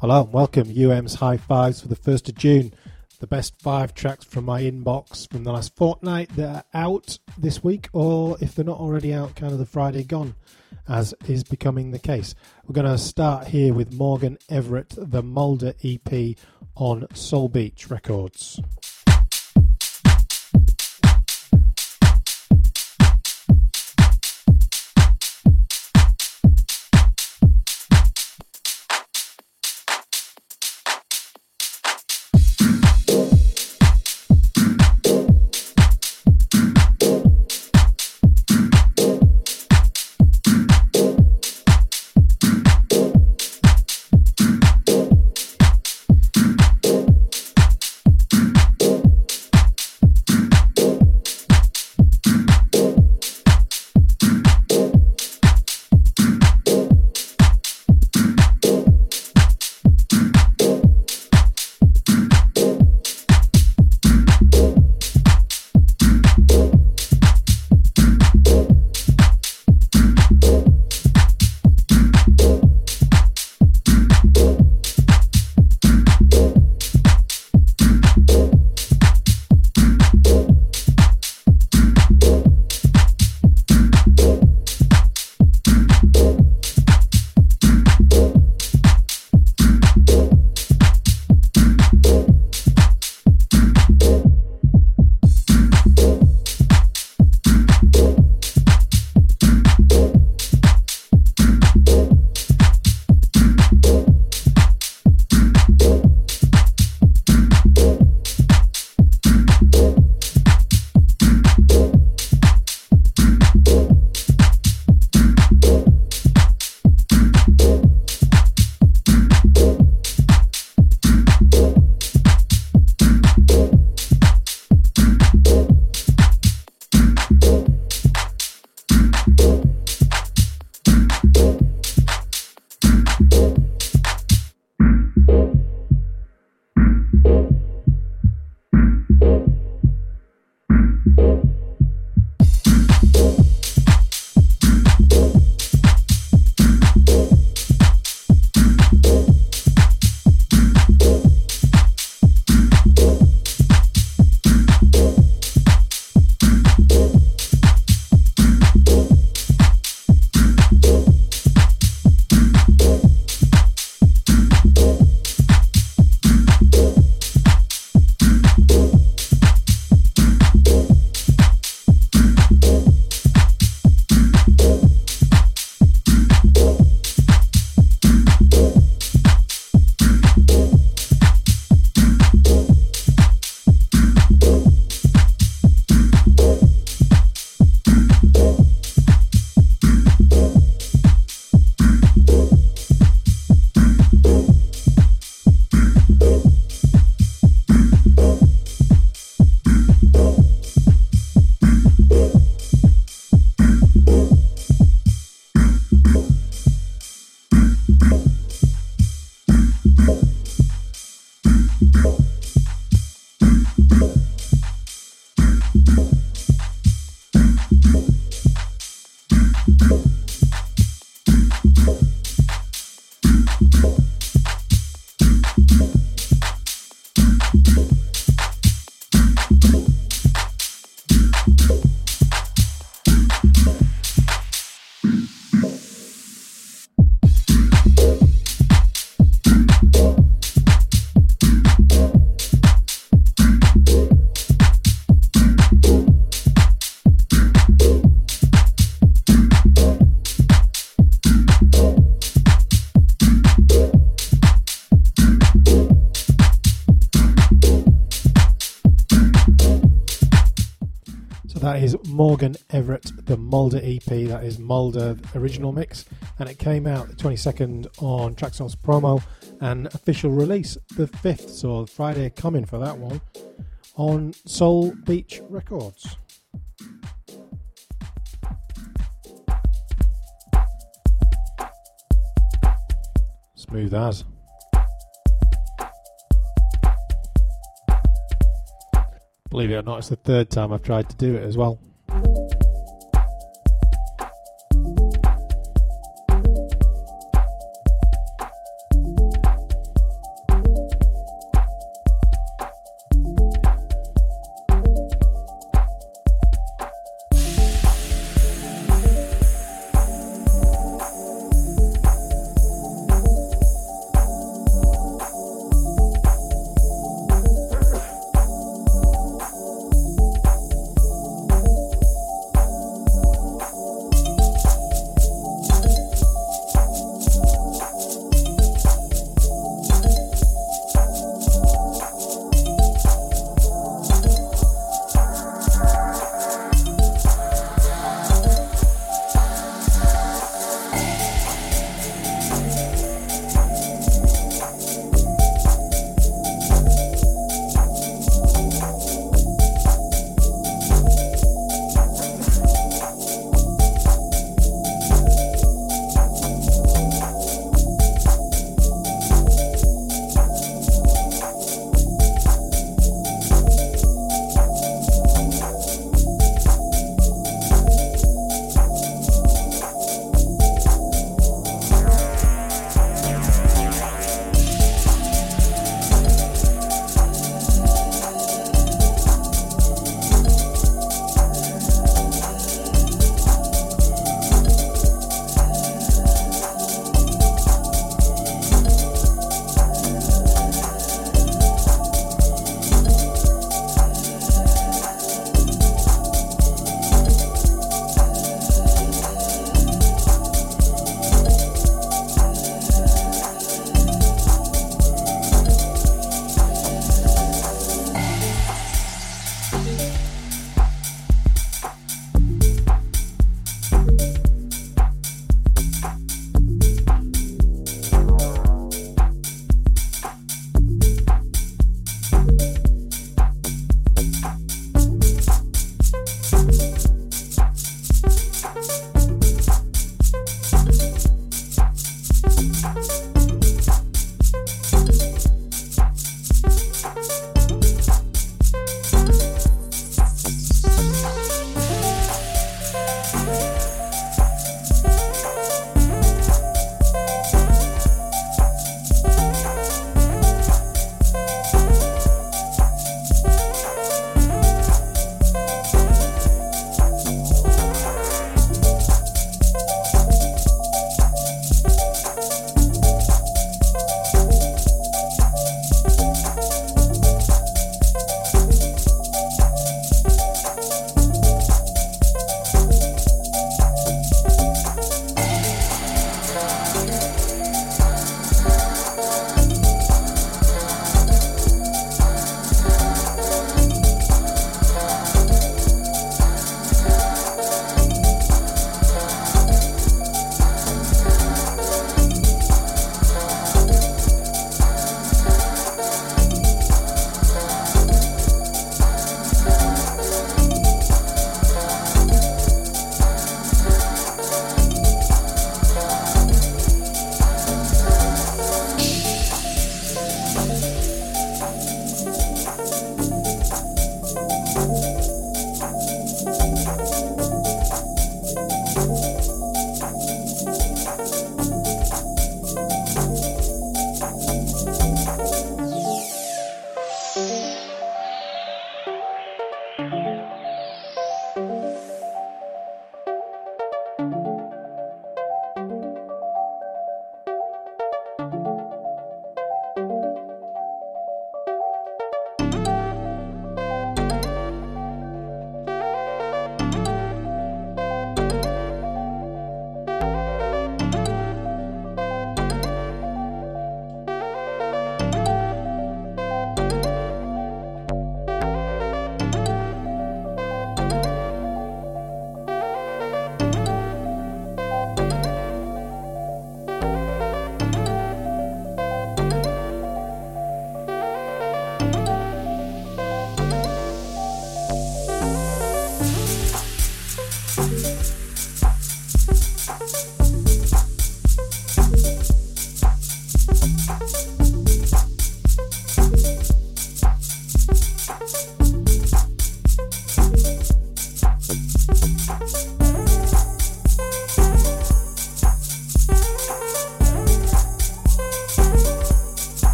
Hello and welcome UM's High Fives for the 1st of June. The best five tracks from my inbox from the last fortnight that are out this week, or if they're not already out, kind of the Friday gone, as is becoming the case. We're going to start here with Morgan Everett, the Mulder EP on Soul Beach Records. Morgan Everett, the Mulder EP. That is Mulder original mix, and it came out the 22nd on Traxsource promo and official release the 5th, so Friday coming for that one on Soul Beach Records. Smooth as. Believe it or not, it's the third time I've tried to do it as well.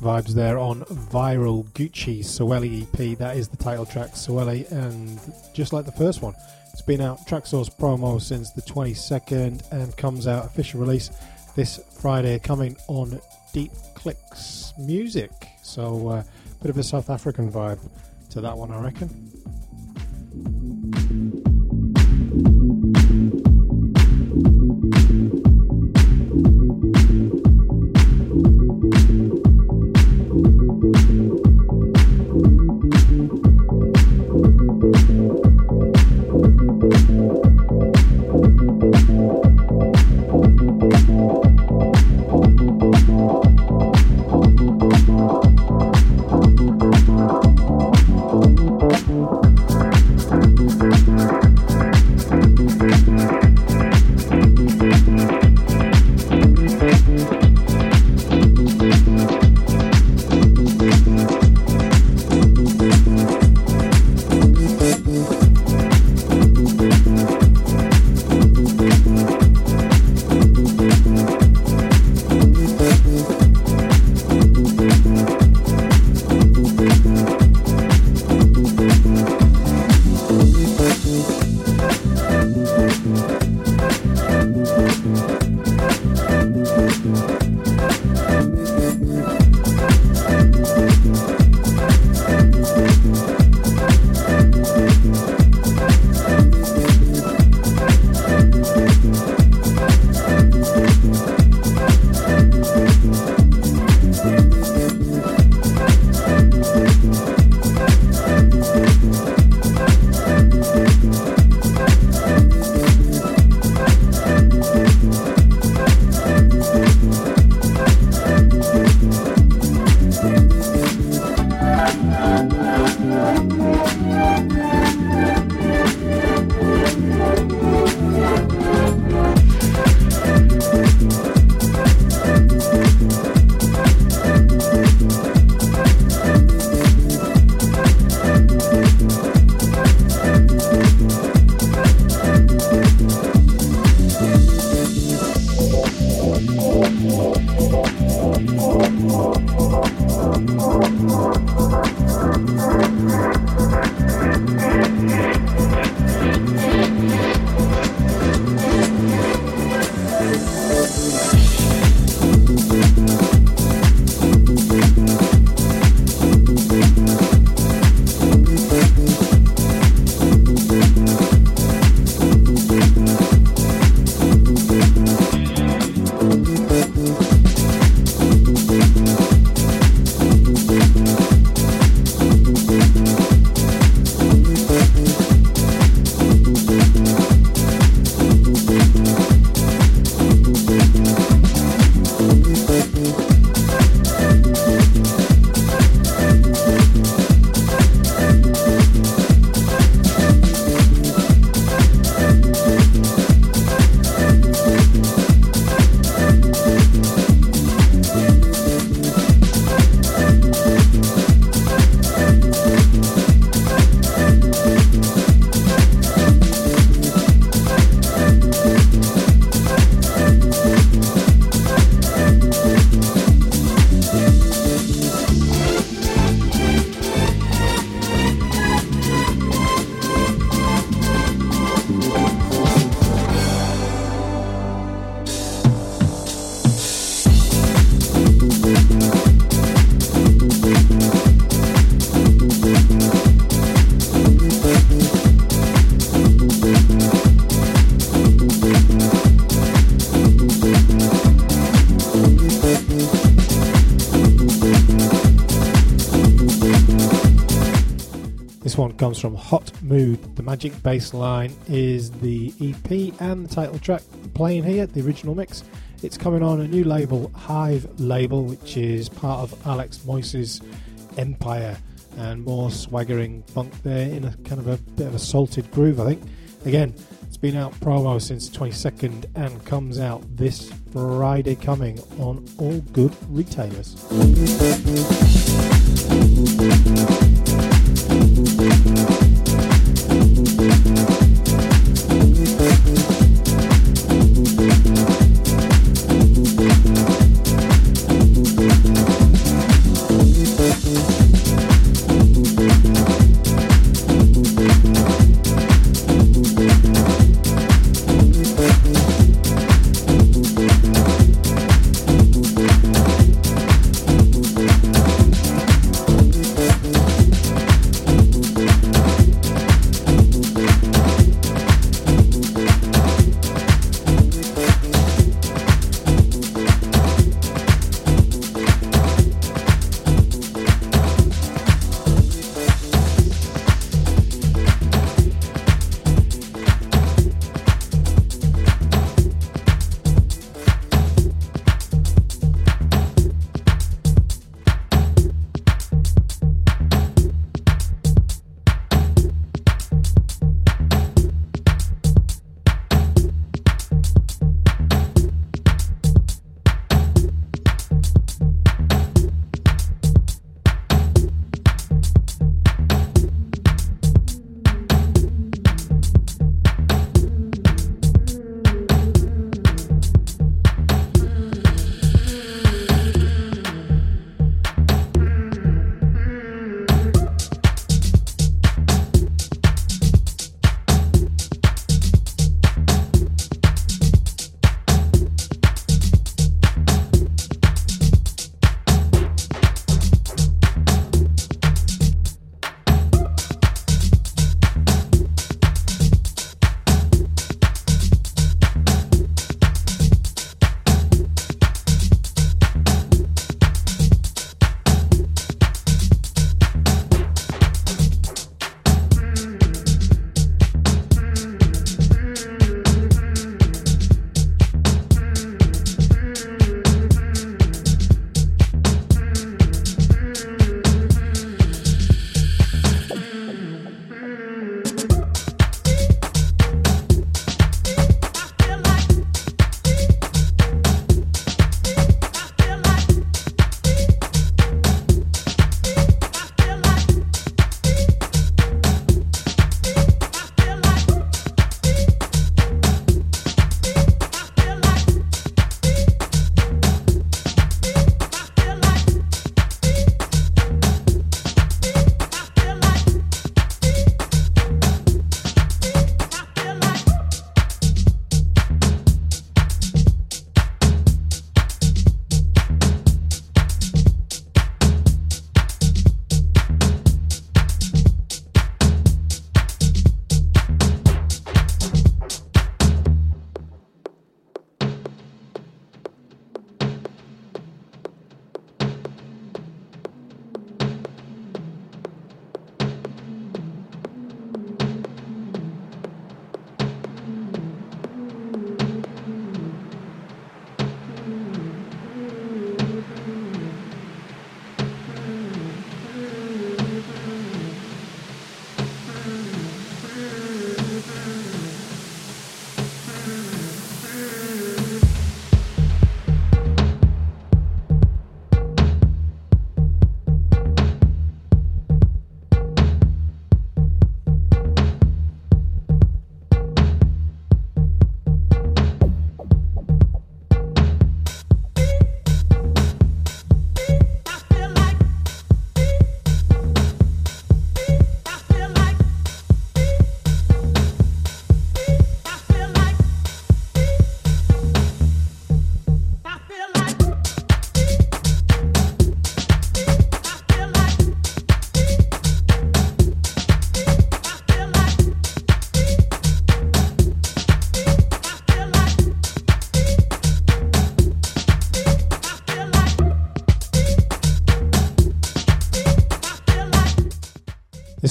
Vibes there on Viral Gucci Soweli EP. That is the title track, Soweli, and just like the first one, it's been out Traxsource promo since the 22nd and comes out official release this Friday, coming on Deep Clicks Music. So, a uh, bit of a South African vibe to that one, I reckon. Comes from Hot Mood. The Magic Bass Line is the EP and the title track playing here, the original mix. It's coming on a new label, Hive Label, which is part of Alex Moyse's Empire and more swaggering funk there in a kind of a bit of a salted groove, I think. Again, it's been out promo since 22nd and comes out this Friday coming on all good retailers.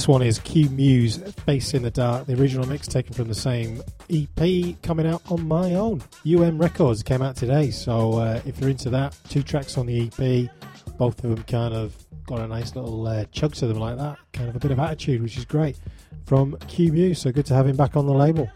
One is Q Muse, Face in the Dark, the original mix taken from the same EP coming out on my own. UM Records came out today, so uh, if you're into that, two tracks on the EP, both of them kind of got a nice little uh, chug to them like that. Kind of a bit of attitude, which is great from Q Muse, So good to have him back on the label.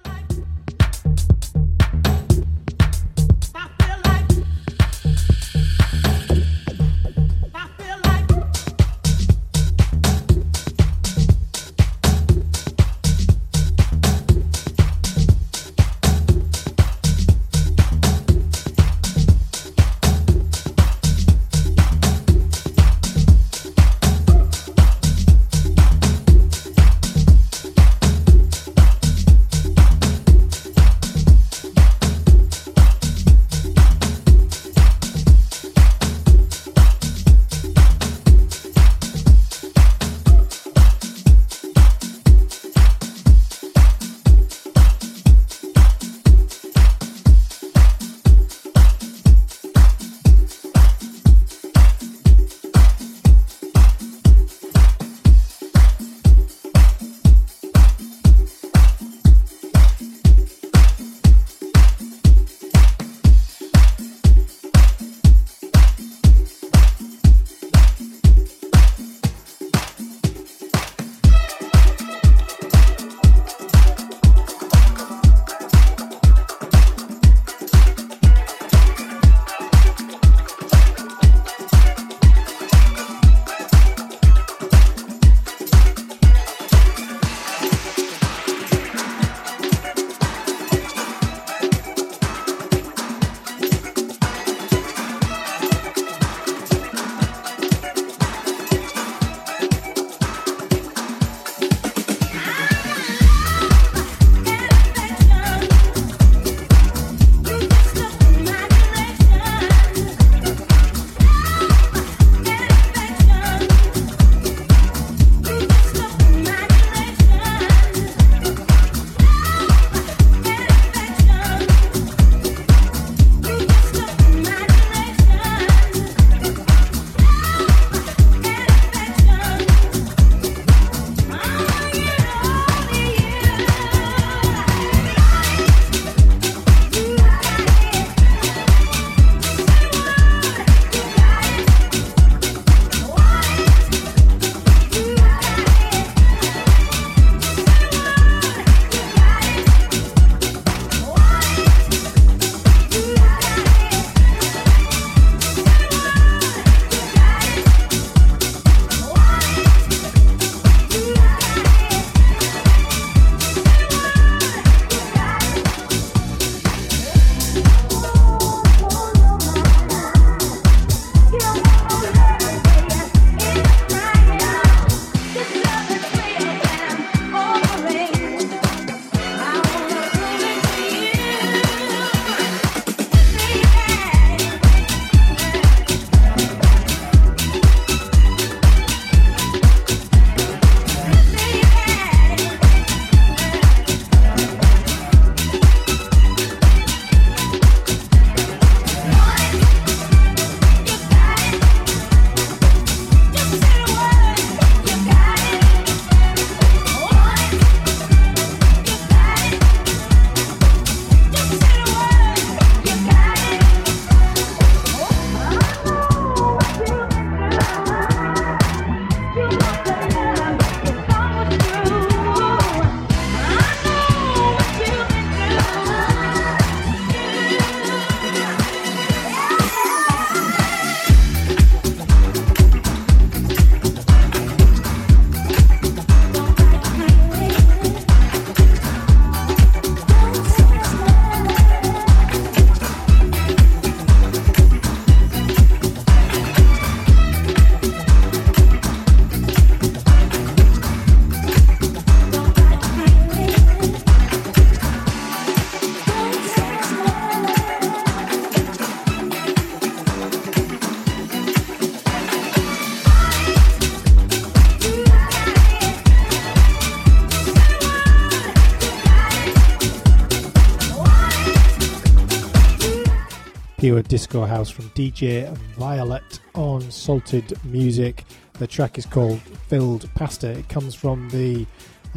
Disco house from DJ Violet on Salted Music. The track is called Filled Pasta. It comes from the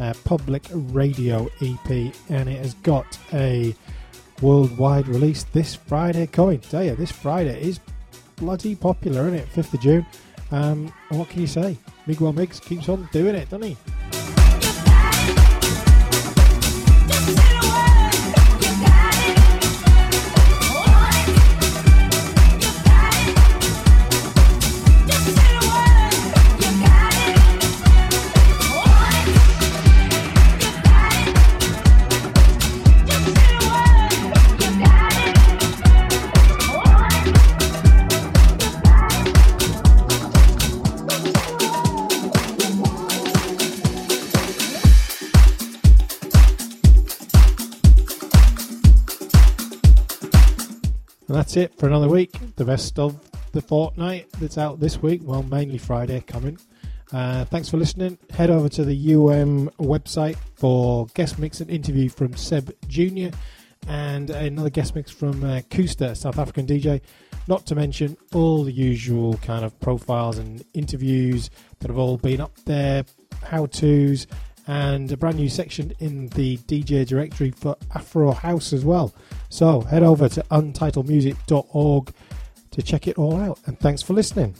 uh, Public Radio EP and it has got a worldwide release this Friday coming. Tell you, this Friday is bloody popular, isn't it? 5th of June. Um, what can you say? Miguel Migs keeps on doing it, doesn't he? That's it for another week. The rest of the fortnight that's out this week, well, mainly Friday coming. Uh, thanks for listening. Head over to the UM website for guest mix and interview from Seb Jr. and another guest mix from uh, Kusta, South African DJ. Not to mention all the usual kind of profiles and interviews that have all been up there, how to's, and a brand new section in the DJ directory for Afro House as well. So head over to untitledmusic.org to check it all out. And thanks for listening.